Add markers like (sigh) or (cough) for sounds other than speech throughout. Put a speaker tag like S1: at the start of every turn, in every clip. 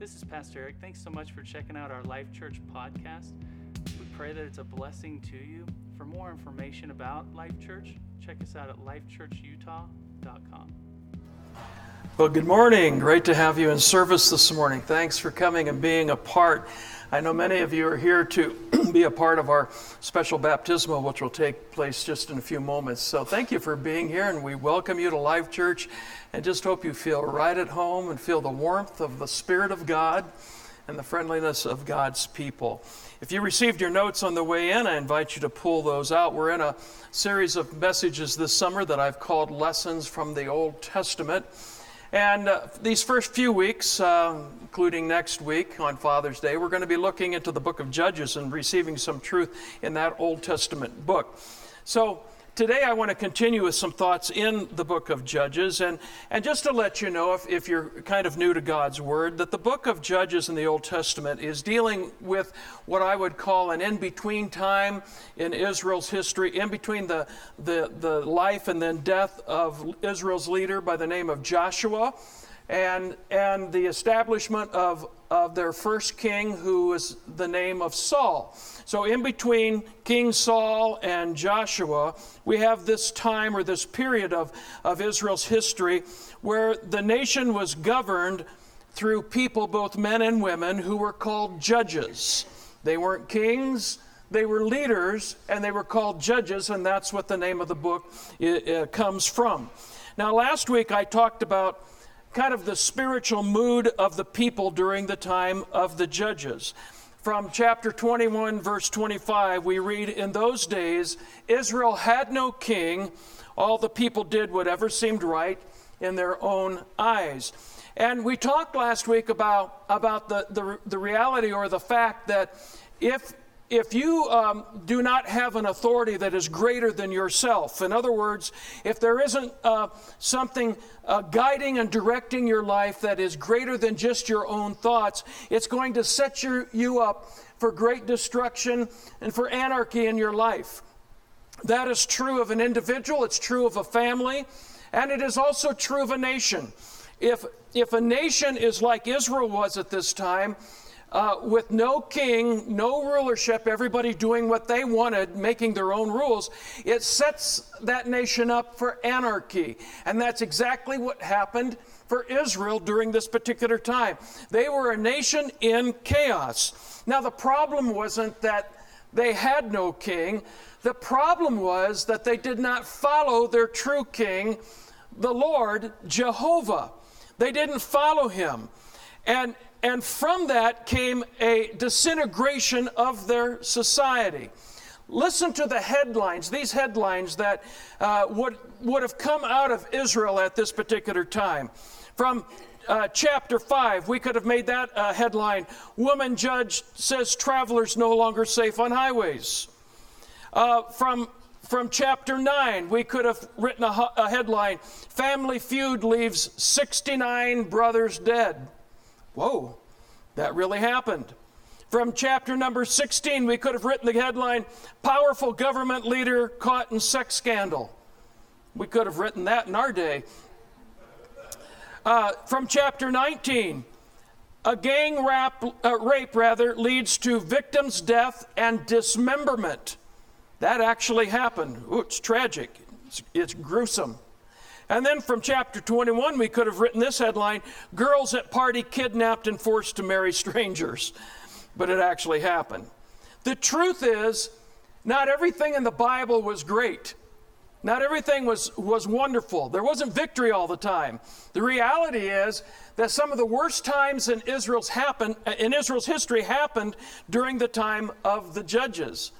S1: This is Pastor Eric. Thanks so much for checking out our Life Church podcast. We pray that it's a blessing to you. For more information about Life Church, check us out at lifechurchutah.com.
S2: Well, good morning. Great to have you in service this morning. Thanks for coming and being a part. I know many of you are here to (clears throat) be a part of our special baptismal, which will take place just in a few moments. So, thank you for being here, and we welcome you to Life Church. And just hope you feel right at home and feel the warmth of the Spirit of God and the friendliness of God's people. If you received your notes on the way in, I invite you to pull those out. We're in a series of messages this summer that I've called Lessons from the Old Testament. And uh, these first few weeks, uh, including next week on Father's Day, we're going to be looking into the book of Judges and receiving some truth in that Old Testament book. So, today I want to continue with some thoughts in the book of Judges. And, and just to let you know, if, if you're kind of new to God's Word, that the book of Judges in the Old Testament is dealing with what I would call an in between time in Israel's history, in between the, the, the life and then death of Israel's leader by the name of Joshua and, and the establishment of, of their first king, who was the name of Saul. So, in between King Saul and Joshua, we have this time or this period of, of Israel's history where the nation was governed through people, both men and women, who were called judges. They weren't kings, they were leaders, and they were called judges, and that's what the name of the book uh, comes from. Now, last week I talked about kind of the spiritual mood of the people during the time of the judges. From chapter 21, verse 25, we read In those days, Israel had no king. All the people did whatever seemed right in their own eyes. And we talked last week about, about the, the, the reality or the fact that if if you um, do not have an authority that is greater than yourself, in other words, if there isn't uh, something uh, guiding and directing your life that is greater than just your own thoughts, it's going to set your, you up for great destruction and for anarchy in your life. That is true of an individual, it's true of a family, and it is also true of a nation. If, if a nation is like Israel was at this time, uh, with no king, no rulership, everybody doing what they wanted, making their own rules, it sets that nation up for anarchy. And that's exactly what happened for Israel during this particular time. They were a nation in chaos. Now, the problem wasn't that they had no king, the problem was that they did not follow their true king, the Lord Jehovah. They didn't follow him. And and from that came a disintegration of their society. Listen to the headlines, these headlines that uh, would, would have come out of Israel at this particular time. From uh, chapter 5, we could have made that headline Woman Judge Says Travelers No Longer Safe on Highways. Uh, from from chapter 9, we could have written a, a headline Family Feud leaves 69 brothers dead. Whoa, that really happened. From chapter number 16, we could have written the headline Powerful Government Leader Caught in Sex Scandal. We could have written that in our day. Uh, from chapter 19, a gang rap, uh, rape rather leads to victim's death and dismemberment. That actually happened. Ooh, it's tragic. It's, it's gruesome. And then from chapter 21, we could have written this headline Girls at Party Kidnapped and Forced to Marry Strangers. But it actually happened. The truth is, not everything in the Bible was great. Not everything was, was wonderful. There wasn't victory all the time. The reality is that some of the worst times in Israel's happen, in Israel's history happened during the time of the judges.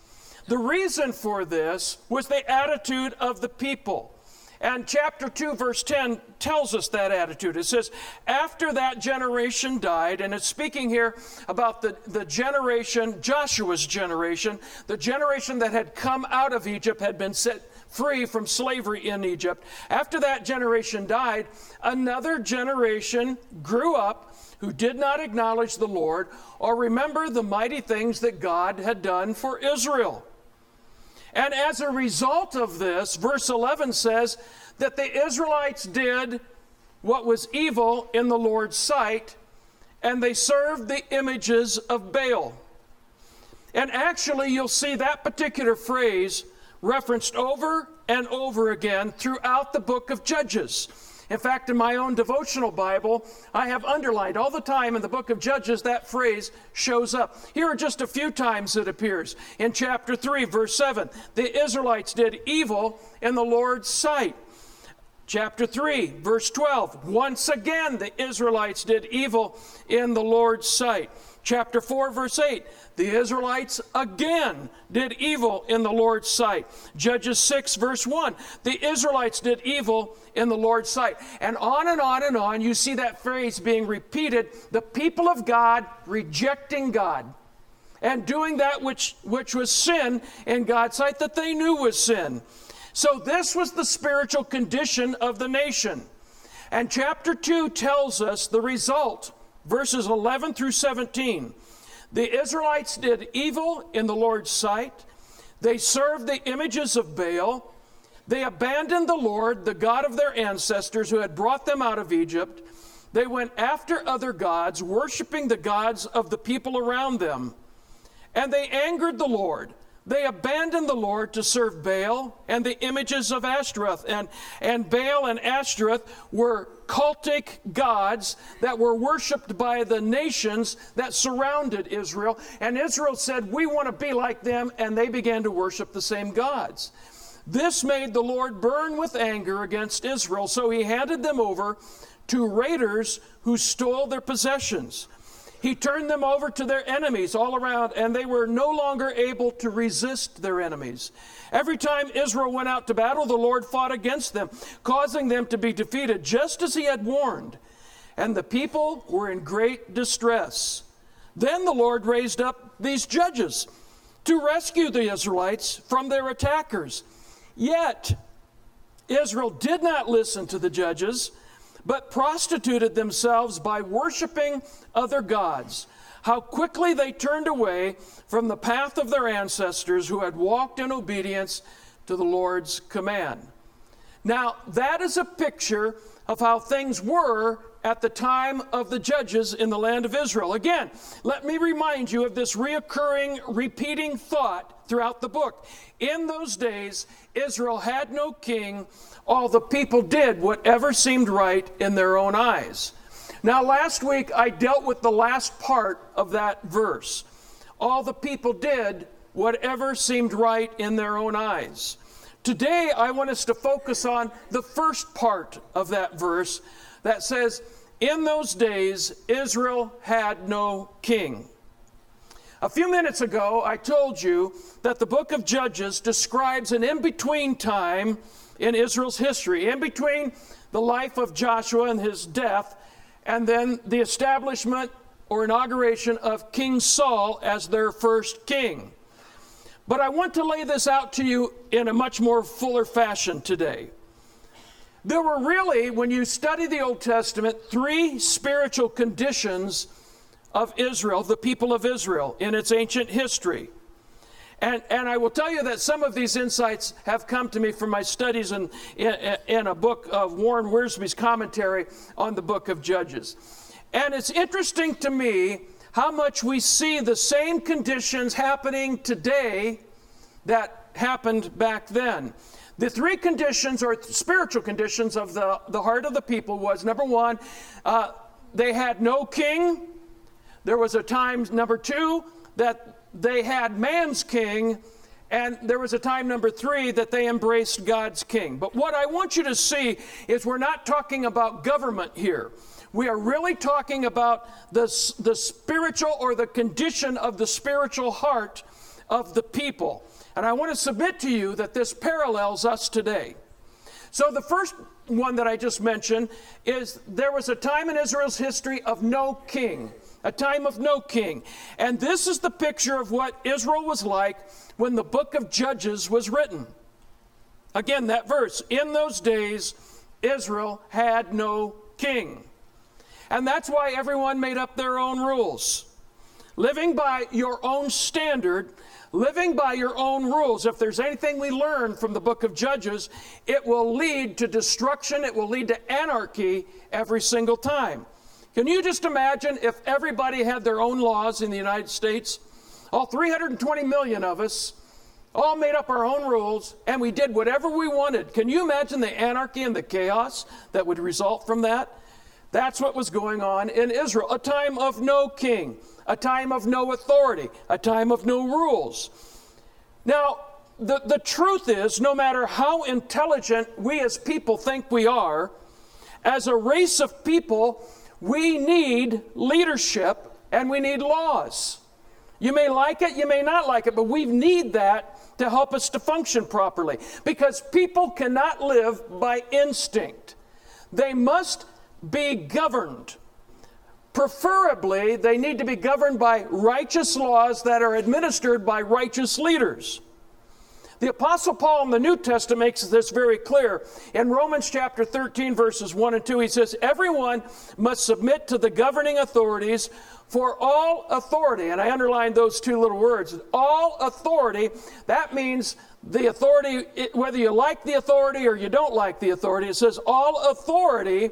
S2: The reason for this was the attitude of the people. And chapter 2, verse 10 tells us that attitude. It says, After that generation died, and it's speaking here about the, the generation, Joshua's generation, the generation that had come out of Egypt, had been set free from slavery in Egypt. After that generation died, another generation grew up who did not acknowledge the Lord or remember the mighty things that God had done for Israel. And as a result of this, verse 11 says that the Israelites did what was evil in the Lord's sight, and they served the images of Baal. And actually, you'll see that particular phrase referenced over and over again throughout the book of Judges. In fact, in my own devotional Bible, I have underlined all the time in the book of Judges that phrase shows up. Here are just a few times it appears. In chapter 3, verse 7, the Israelites did evil in the Lord's sight. Chapter 3, verse 12, once again the Israelites did evil in the Lord's sight. Chapter 4, verse 8, the Israelites again did evil in the Lord's sight. Judges 6, verse 1. The Israelites did evil in the Lord's sight. And on and on and on, you see that phrase being repeated the people of God rejecting God and doing that which, which was sin in God's sight that they knew was sin. So, this was the spiritual condition of the nation. And chapter 2 tells us the result, verses 11 through 17. The Israelites did evil in the Lord's sight. They served the images of Baal. They abandoned the Lord, the God of their ancestors who had brought them out of Egypt. They went after other gods, worshiping the gods of the people around them. And they angered the Lord. They abandoned the Lord to serve Baal and the images of Ashtoreth. And, and Baal and Ashtoreth were cultic gods that were worshiped by the nations that surrounded Israel. And Israel said, We want to be like them. And they began to worship the same gods. This made the Lord burn with anger against Israel. So he handed them over to raiders who stole their possessions. He turned them over to their enemies all around, and they were no longer able to resist their enemies. Every time Israel went out to battle, the Lord fought against them, causing them to be defeated, just as he had warned. And the people were in great distress. Then the Lord raised up these judges to rescue the Israelites from their attackers. Yet, Israel did not listen to the judges but prostituted themselves by worshiping other gods. How quickly they turned away from the path of their ancestors who had walked in obedience to the Lord's command. Now, that is a picture of how things were at the time of the judges in the land of Israel. Again, let me remind you of this reoccurring, repeating thought throughout the book. In those days, Israel had no king all the people did whatever seemed right in their own eyes. Now, last week I dealt with the last part of that verse. All the people did whatever seemed right in their own eyes. Today, I want us to focus on the first part of that verse that says, In those days, Israel had no king. A few minutes ago, I told you that the book of Judges describes an in between time in Israel's history, in between the life of Joshua and his death, and then the establishment or inauguration of King Saul as their first king. But I want to lay this out to you in a much more fuller fashion today. There were really, when you study the Old Testament, three spiritual conditions of Israel, the people of Israel, in its ancient history. And, and I will tell you that some of these insights have come to me from my studies in, in, in a book of Warren Wiersbe's commentary on the book of Judges. And it's interesting to me how much we see the same conditions happening today that happened back then. The three conditions or spiritual conditions of the, the heart of the people was number one, uh, they had no king. There was a time, number two, that they had man's king, and there was a time, number three, that they embraced God's king. But what I want you to see is we're not talking about government here. We are really talking about the, the spiritual or the condition of the spiritual heart of the people. And I want to submit to you that this parallels us today. So, the first one that I just mentioned is there was a time in Israel's history of no king a time of no king. And this is the picture of what Israel was like when the book of Judges was written. Again, that verse, in those days, Israel had no king. And that's why everyone made up their own rules. Living by your own standard, living by your own rules. If there's anything we learn from the book of Judges, it will lead to destruction, it will lead to anarchy every single time. Can you just imagine if everybody had their own laws in the United States? All 320 million of us all made up our own rules and we did whatever we wanted. Can you imagine the anarchy and the chaos that would result from that? That's what was going on in Israel. A time of no king, a time of no authority, a time of no rules. Now, the, the truth is, no matter how intelligent we as people think we are, as a race of people, we need leadership and we need laws. You may like it, you may not like it, but we need that to help us to function properly because people cannot live by instinct. They must be governed. Preferably, they need to be governed by righteous laws that are administered by righteous leaders. The Apostle Paul in the New Testament makes this very clear. In Romans chapter 13, verses 1 and 2, he says, Everyone must submit to the governing authorities, for all authority, and I underline those two little words, all authority, that means the authority, whether you like the authority or you don't like the authority, it says all authority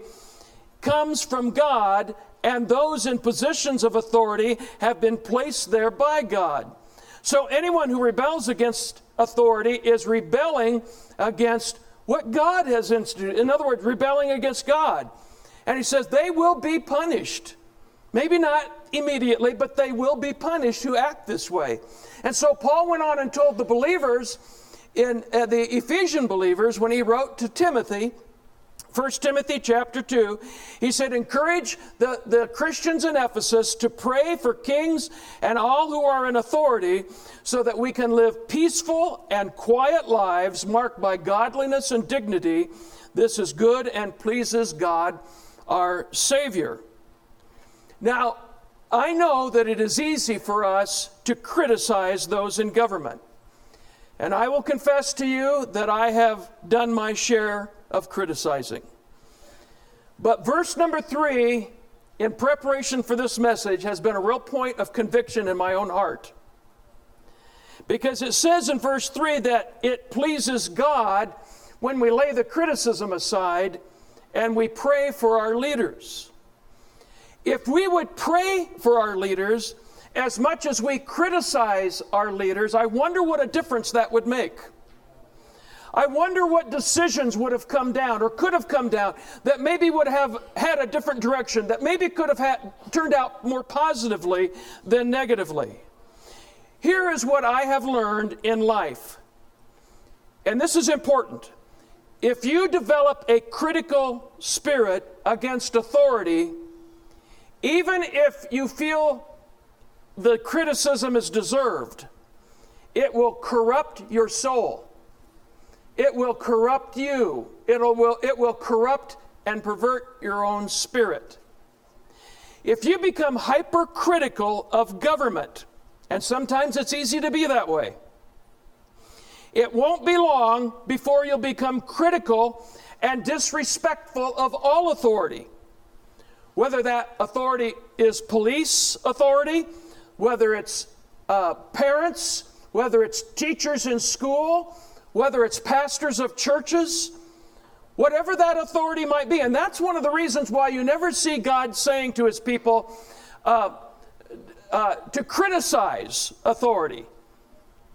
S2: comes from God, and those in positions of authority have been placed there by God. So anyone who rebels against authority is rebelling against what God has instituted. In other words, rebelling against God. And he says they will be punished. Maybe not immediately, but they will be punished who act this way. And so Paul went on and told the believers in uh, the Ephesian believers when he wrote to Timothy 1 Timothy chapter 2, he said, Encourage the, the Christians in Ephesus to pray for kings and all who are in authority so that we can live peaceful and quiet lives marked by godliness and dignity. This is good and pleases God, our Savior. Now, I know that it is easy for us to criticize those in government. And I will confess to you that I have done my share of criticizing. But verse number three, in preparation for this message, has been a real point of conviction in my own heart. Because it says in verse 3 that it pleases God when we lay the criticism aside and we pray for our leaders. If we would pray for our leaders as much as we criticize our leaders, I wonder what a difference that would make. I wonder what decisions would have come down or could have come down that maybe would have had a different direction, that maybe could have had, turned out more positively than negatively. Here is what I have learned in life, and this is important. If you develop a critical spirit against authority, even if you feel the criticism is deserved, it will corrupt your soul. It will corrupt you. It'll, will, it will corrupt and pervert your own spirit. If you become hypercritical of government, and sometimes it's easy to be that way, it won't be long before you'll become critical and disrespectful of all authority. Whether that authority is police authority, whether it's uh, parents, whether it's teachers in school, whether it's pastors of churches, whatever that authority might be. And that's one of the reasons why you never see God saying to his people uh, uh, to criticize authority.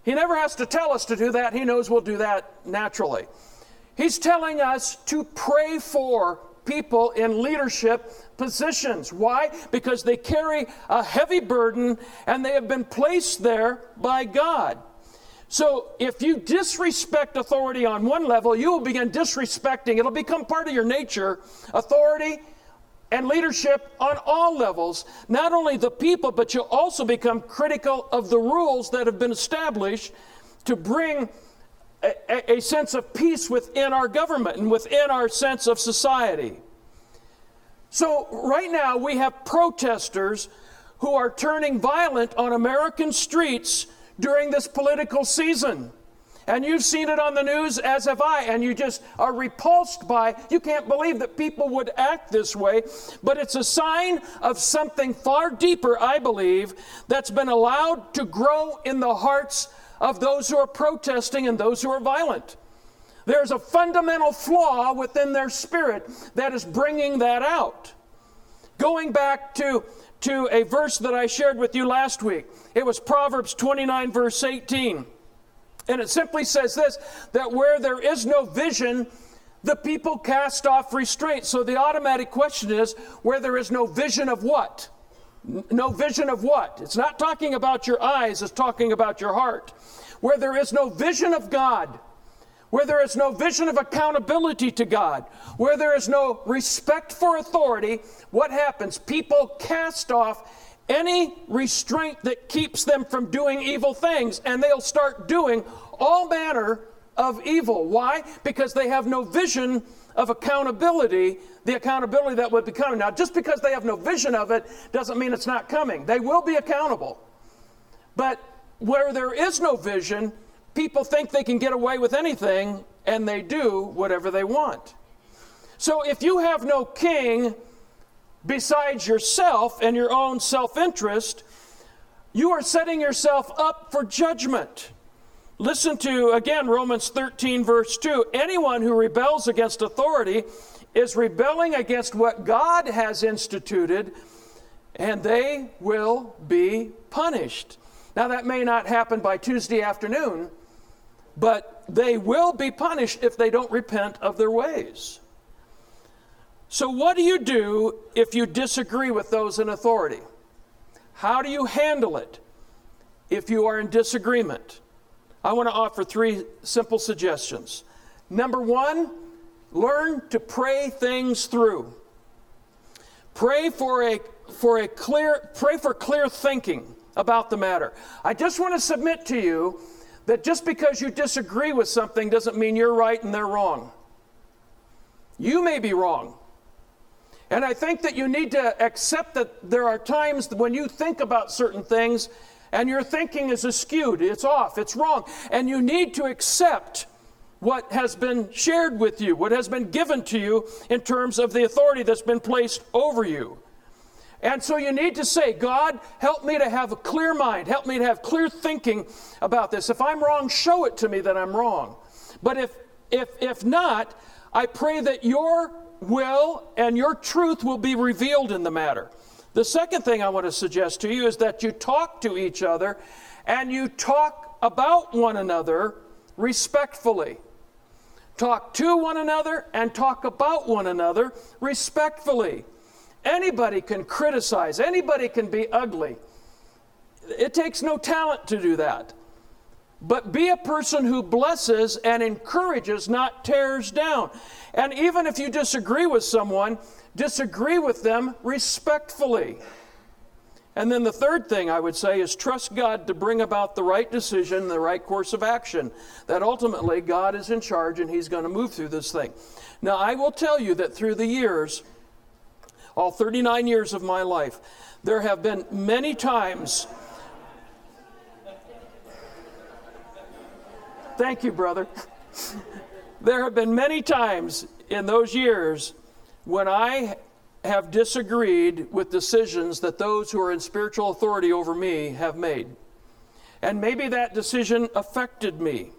S2: He never has to tell us to do that, he knows we'll do that naturally. He's telling us to pray for people in leadership positions. Why? Because they carry a heavy burden and they have been placed there by God. So if you disrespect authority on one level, you will begin disrespecting, it'll become part of your nature, authority and leadership on all levels. Not only the people, but you'll also become critical of the rules that have been established to bring a, a, sense of peace within our government and within our sense of society. So, right now, we have protesters who are turning violent on American streets during this political season. And you've seen it on the news, as have I, and you just are repulsed by, you can't believe that people would act this way. But it's a sign of something far deeper, I believe, that's been allowed to grow in the hearts of those who are protesting and those who are violent. There's a fundamental flaw within their spirit that is bringing that out. Going back to, to a verse that I shared with you last week, it was Proverbs 29, verse 18. And it simply says this that where there is no vision, the people cast off restraint. So the automatic question is where there is no vision of what? No vision of what? It's not talking about your eyes, it's talking about your heart. Where there is no vision of God, where there is no vision of accountability to God, where there is no respect for authority, what happens? People cast off any restraint that keeps them from doing evil things, and they'll start doing all manner of evil. Why? Because they have no vision of accountability, the accountability that would be coming. Now, just because they have no vision of it doesn't mean it's not coming. They will be accountable. But where there is no vision, people think they can get away with anything, and they do whatever they want. So if you have no king besides yourself and your own self interest, you are setting yourself up for judgment. Listen to, again, Romans 13, verse 2. Anyone who rebels against authority is rebelling against what God has instituted, and they will be punished. Now, that may not happen by Tuesday afternoon, but they will be punished if they don't repent of their ways. So, what do you do if you disagree with those in authority? How do you handle it if you are in disagreement? I want to offer three simple suggestions. Number one, learn to pray things through. Pray for a for a clear pray for clear thinking about the matter. I just want to submit to you that just because you disagree with something doesn't mean you're right and they're wrong. You may be wrong. And I think that you need to accept that there are times when you think about certain things and your thinking is askewed, it's off, it's wrong. And you need to accept what has been shared with you, what has been given to you in terms of the authority that's been placed over you. And so you need to say, God, help me to have a clear mind. Help me to have clear thinking about this. If I'm wrong, show it to me that I'm wrong. But if, if, if not, I pray that your will and your truth will be revealed in the matter. The second thing I want to suggest to you is that you talk to each other and you talk about one another respectfully. Talk to one another and talk about one another respectfully. Anybody can criticize, anybody can be ugly. It takes no talent to do that. But be a person who blesses and encourages, not tears down. And even if you disagree with someone, disagree with them respectfully. And then the third thing I would say is trust God to bring about the right decision, the right course of action. That ultimately God is in charge and He's going to move through this thing. Now, I will tell you that through the years, all 39 years of my life, there have been many times. Thank you, brother. (laughs) there have been many times in those years when I have disagreed with decisions that those who are in spiritual authority over me have made. And maybe that decision affected me.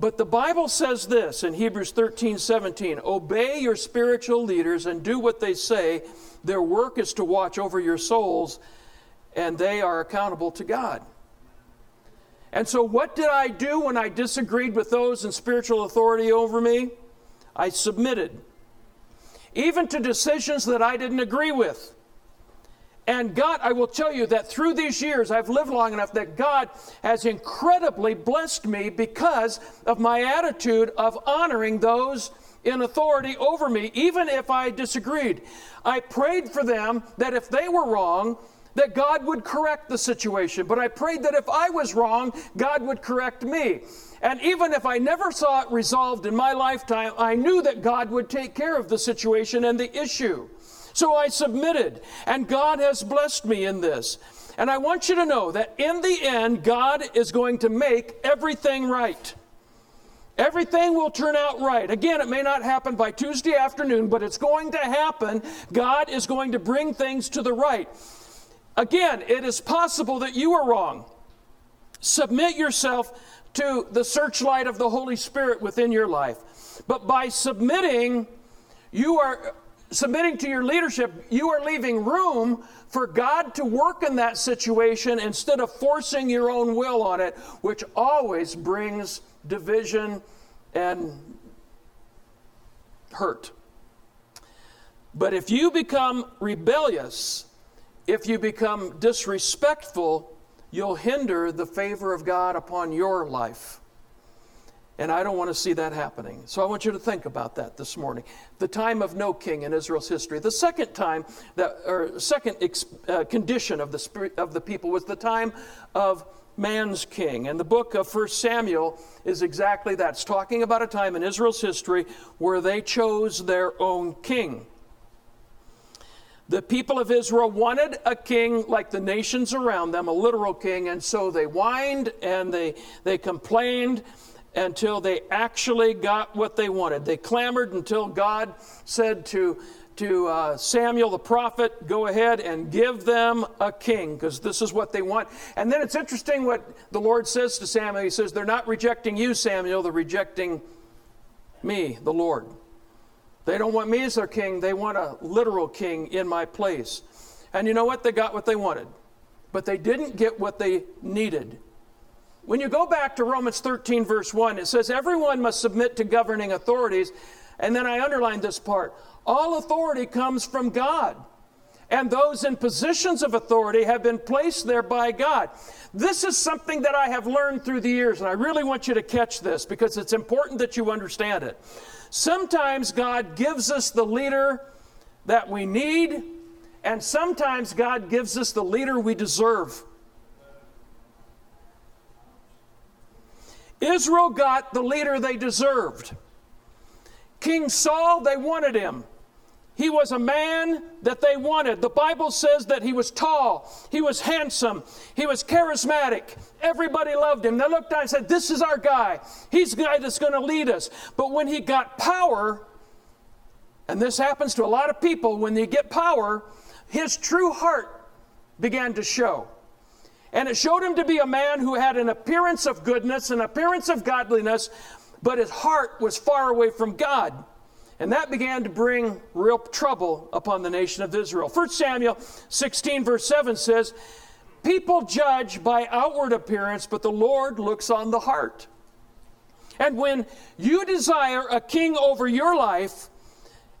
S2: But the Bible says this in Hebrews 13 17 Obey your spiritual leaders and do what they say. Their work is to watch over your souls, and they are accountable to God. And so, what did I do when I disagreed with those in spiritual authority over me? I submitted even to decisions that I didn't agree with. And God, I will tell you that through these years, I've lived long enough that God has incredibly blessed me because of my attitude of honoring those in authority over me, even if I disagreed. I prayed for them that if they were wrong, that God would correct the situation. But I prayed that if I was wrong, God would correct me. And even if I never saw it resolved in my lifetime, I knew that God would take care of the situation and the issue. So I submitted, and God has blessed me in this. And I want you to know that in the end, God is going to make everything right. Everything will turn out right. Again, it may not happen by Tuesday afternoon, but it's going to happen. God is going to bring things to the right. Again, it is possible that you are wrong. Submit yourself to the searchlight of the Holy Spirit within your life. But by submitting, you are submitting to your leadership, you are leaving room for God to work in that situation instead of forcing your own will on it, which always brings division and hurt. But if you become rebellious, if you become disrespectful, you'll hinder the favor of God upon your life. And I don't want to see that happening. So I want you to think about that this morning. The time of no king in Israel's history. The second time, that, or second uh, condition of the, of the people was the time of man's king. And the book of 1 Samuel is exactly that. It's talking about a time in Israel's history where they chose their own king. The people of Israel wanted a king like the nations around them, a literal king, and so they whined and they, they complained until they actually got what they wanted. They clamored until God said to, to uh, Samuel the prophet, Go ahead and give them a king, because this is what they want. And then it's interesting what the Lord says to Samuel. He says, They're not rejecting you, Samuel, they're rejecting me, the Lord. They don't want me as their king, they want a literal king in my place. And you know what? They got what they wanted, but they didn't get what they needed. When you go back to Romans 13, verse 1, it says, Everyone must submit to governing authorities. And then I underlined this part all authority comes from God. And those in positions of authority have been placed there by God. This is something that I have learned through the years, and I really want you to catch this because it's important that you understand it. Sometimes God gives us the leader that we need, and sometimes God gives us the leader we deserve. Israel got the leader they deserved. King Saul, they wanted him. He was a man that they wanted. The Bible says that he was tall, he was handsome, he was charismatic. Everybody loved him. They looked at him and said, This is our guy. He's the guy that's going to lead us. But when he got power, and this happens to a lot of people, when they get power, his true heart began to show. And it showed him to be a man who had an appearance of goodness, an appearance of godliness, but his heart was far away from God. And that began to bring real trouble upon the nation of Israel. 1 Samuel 16, verse 7 says, People judge by outward appearance, but the Lord looks on the heart. And when you desire a king over your life,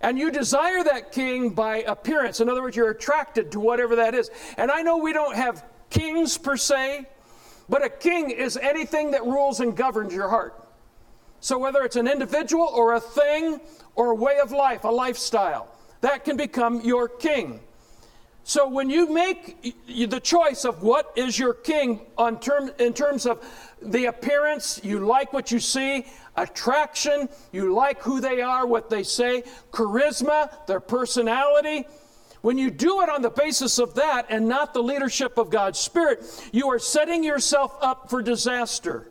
S2: and you desire that king by appearance, in other words, you're attracted to whatever that is. And I know we don't have kings per se, but a king is anything that rules and governs your heart. So whether it's an individual or a thing or a way of life, a lifestyle, that can become your king. So when you make the choice of what is your king on term, in terms of the appearance, you like what you see, attraction, you like who they are, what they say, charisma, their personality, when you do it on the basis of that and not the leadership of God's Spirit, you are setting yourself up for disaster.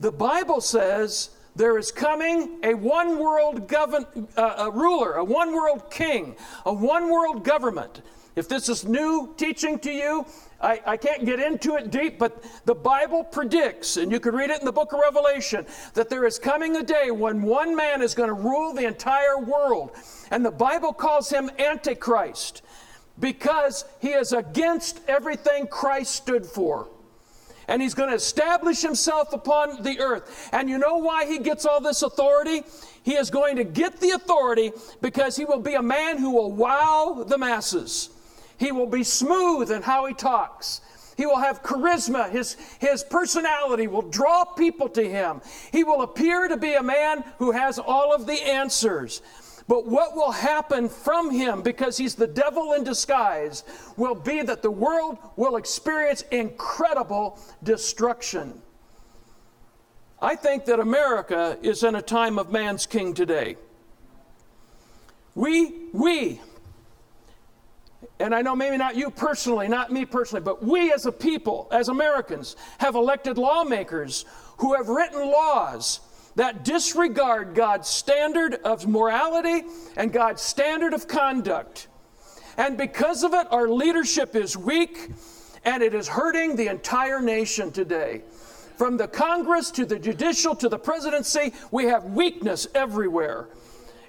S2: The Bible says there is coming a one world govern, uh, a ruler, a one world king, a one world government. If this is new teaching to you, I, I, can't get into it deep, but the Bible predicts, and you can read it in the book of Revelation, that there is coming a day when one man is going to rule the entire world. And the Bible calls him Antichrist because he is against everything Christ stood for. And he's going to establish himself upon the earth. And you know why he gets all this authority? He is going to get the authority because he will be a man who will wow the masses. He will be smooth in how he talks. He will have charisma. His, his personality will draw people to him. He will appear to be a man who has all of the answers. But what will happen from him, because he's the devil in disguise, will be that the world will experience incredible destruction. I think that America is in a time of man's king today. We, we, and I know maybe not you personally, not me personally, but we as a people, as Americans, have elected lawmakers who have written laws that disregard God's standard of morality and God's standard of conduct. And because of it, our leadership is weak and it is hurting the entire nation today. From the Congress to the judicial to the presidency, we have weakness everywhere.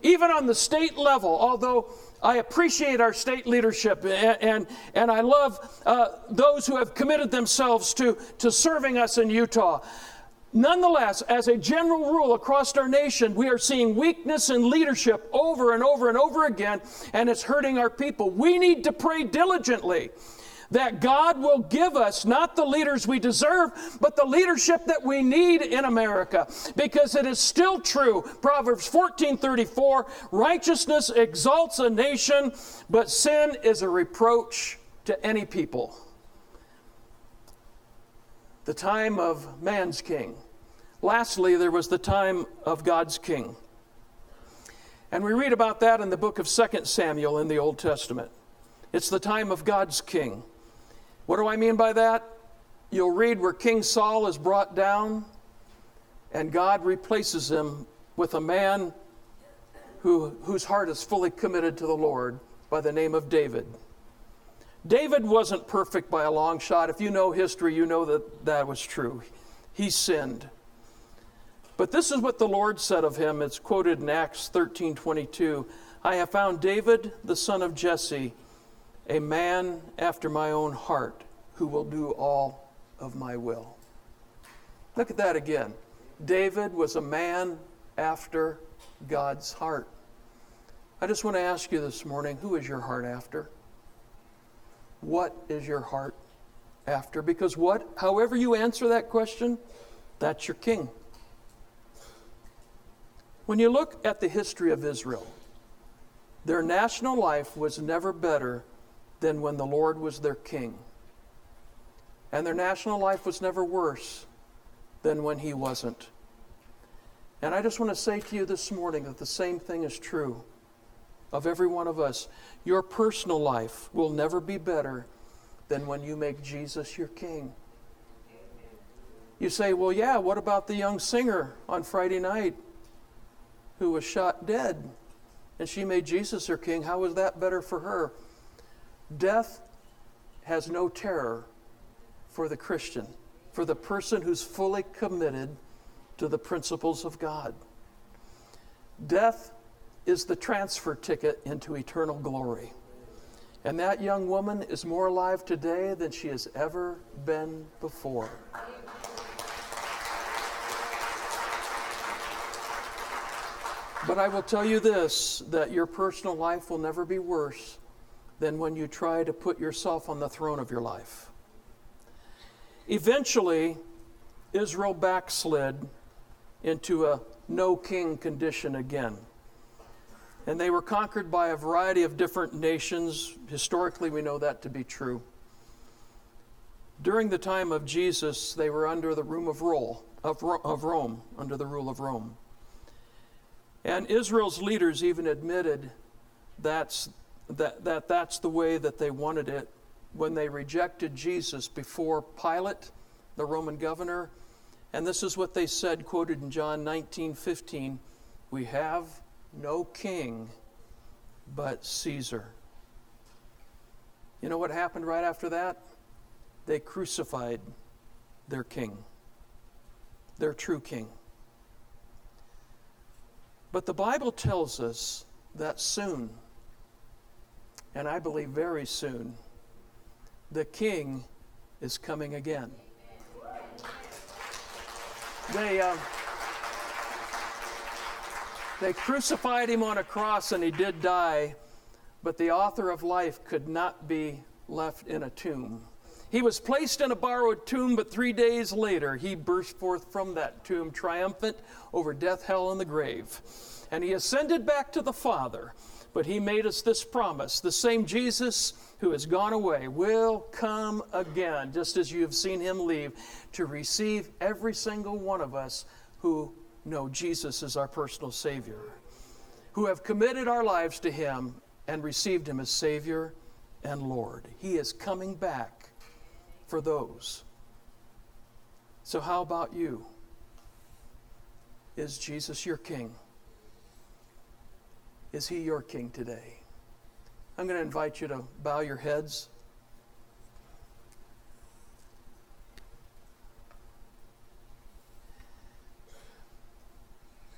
S2: even on the state level, although I appreciate our state leadership and, and, and I love uh, those who have committed themselves to, to serving us in Utah. Nonetheless, as a general rule across our nation, we are seeing weakness in leadership over and over and over again, and it's hurting our people. We need to pray diligently that God will give us not the leaders we deserve, but the leadership that we need in America. Because it is still true. Proverbs 14:34, righteousness exalts a nation, but sin is a reproach to any people. The time of man's king. Lastly, there was the time of God's king. And we read about that in the book of 2 Samuel in the Old Testament. It's the time of God's king. What do I mean by that? You'll read where King Saul is brought down, and God replaces him with a man who, whose heart is fully committed to the Lord by the name of David. David wasn't perfect by a long shot. If you know history, you know that that was true. He sinned. But this is what the Lord said of him. It's quoted in Acts 13 22. I have found David, the son of Jesse a man after my own heart who will do all of my will. Look at that again. David was a man after God's heart. I just want to ask you this morning who is your heart after? What is your heart after? Because what, however you answer that question, that's your king. When you look at the history of Israel, their national life was never better than when the Lord was their king. And their national life was never worse than when he wasn't. And I just want to say to you this morning that the same thing is true of every one of us. Your personal life will never be better than when you make Jesus your king. You say, well, yeah, what about the young singer on Friday night who was shot dead and she made Jesus her king? How was that better for her? Death has no terror for the Christian, for the person who's fully committed to the principles of God. Death is the transfer ticket into eternal glory. And that young woman is more alive today than she has ever been before. But I will tell you this that your personal life will never be worse than when you try to put yourself on the throne of your life. Eventually, Israel backslid into a no king condition again. And they were conquered by a variety of different nations. Historically, we know that to be true. During the time of Jesus, they were under the rule of, rule, of, of Rome, under the rule of Rome. And Israel's leaders even admitted that's that, that that's the way that they wanted it when they rejected Jesus before Pilate, the Roman governor. And this is what they said, quoted in John 19 15 We have no king but Caesar. You know what happened right after that? They crucified their king, their true king. But the Bible tells us that soon, and I believe very soon, the King is coming again. They, uh, they crucified him on a cross and he did die, but the author of life could not be left in a tomb. He was placed in a borrowed tomb, but three days later he burst forth from that tomb triumphant over death, hell, and the grave. And he ascended back to the Father. But he made us this promise the same Jesus who has gone away will come again, just as you have seen him leave, to receive every single one of us who know Jesus as our personal Savior, who have committed our lives to him and received him as Savior and Lord. He is coming back for those. So, how about you? Is Jesus your King? Is he your king today? I'm going to invite you to bow your heads.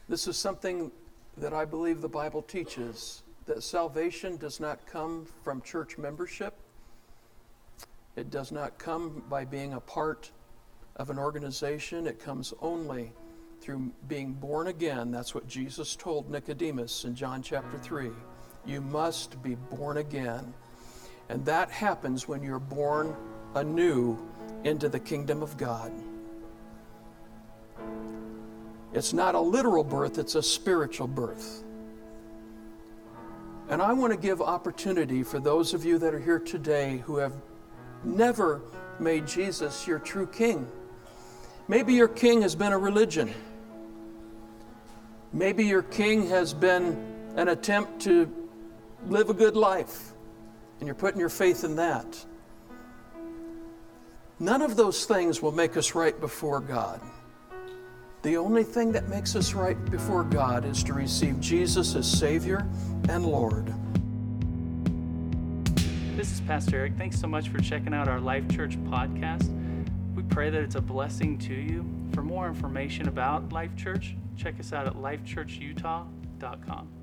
S2: This is something that I believe the Bible teaches that salvation does not come from church membership. It does not come by being a part of an organization. It comes only through being born again. That's what Jesus told Nicodemus in John chapter 3. You must be born again. And that happens when you're born anew into the kingdom of God. It's not a literal birth, it's a spiritual birth. And I want to give opportunity for those of you that are here today who have never made Jesus your true king. Maybe your king has been a religion. Maybe your king has been an attempt to live a good life, and you're putting your faith in that. None of those things will make us right before God. The only thing that makes us right before God is to receive Jesus as Savior and Lord.
S1: This is Pastor Eric. Thanks so much for checking out our Life Church podcast. We pray that it's a blessing to you. For more information about Life Church, check us out at lifechurchutah.com.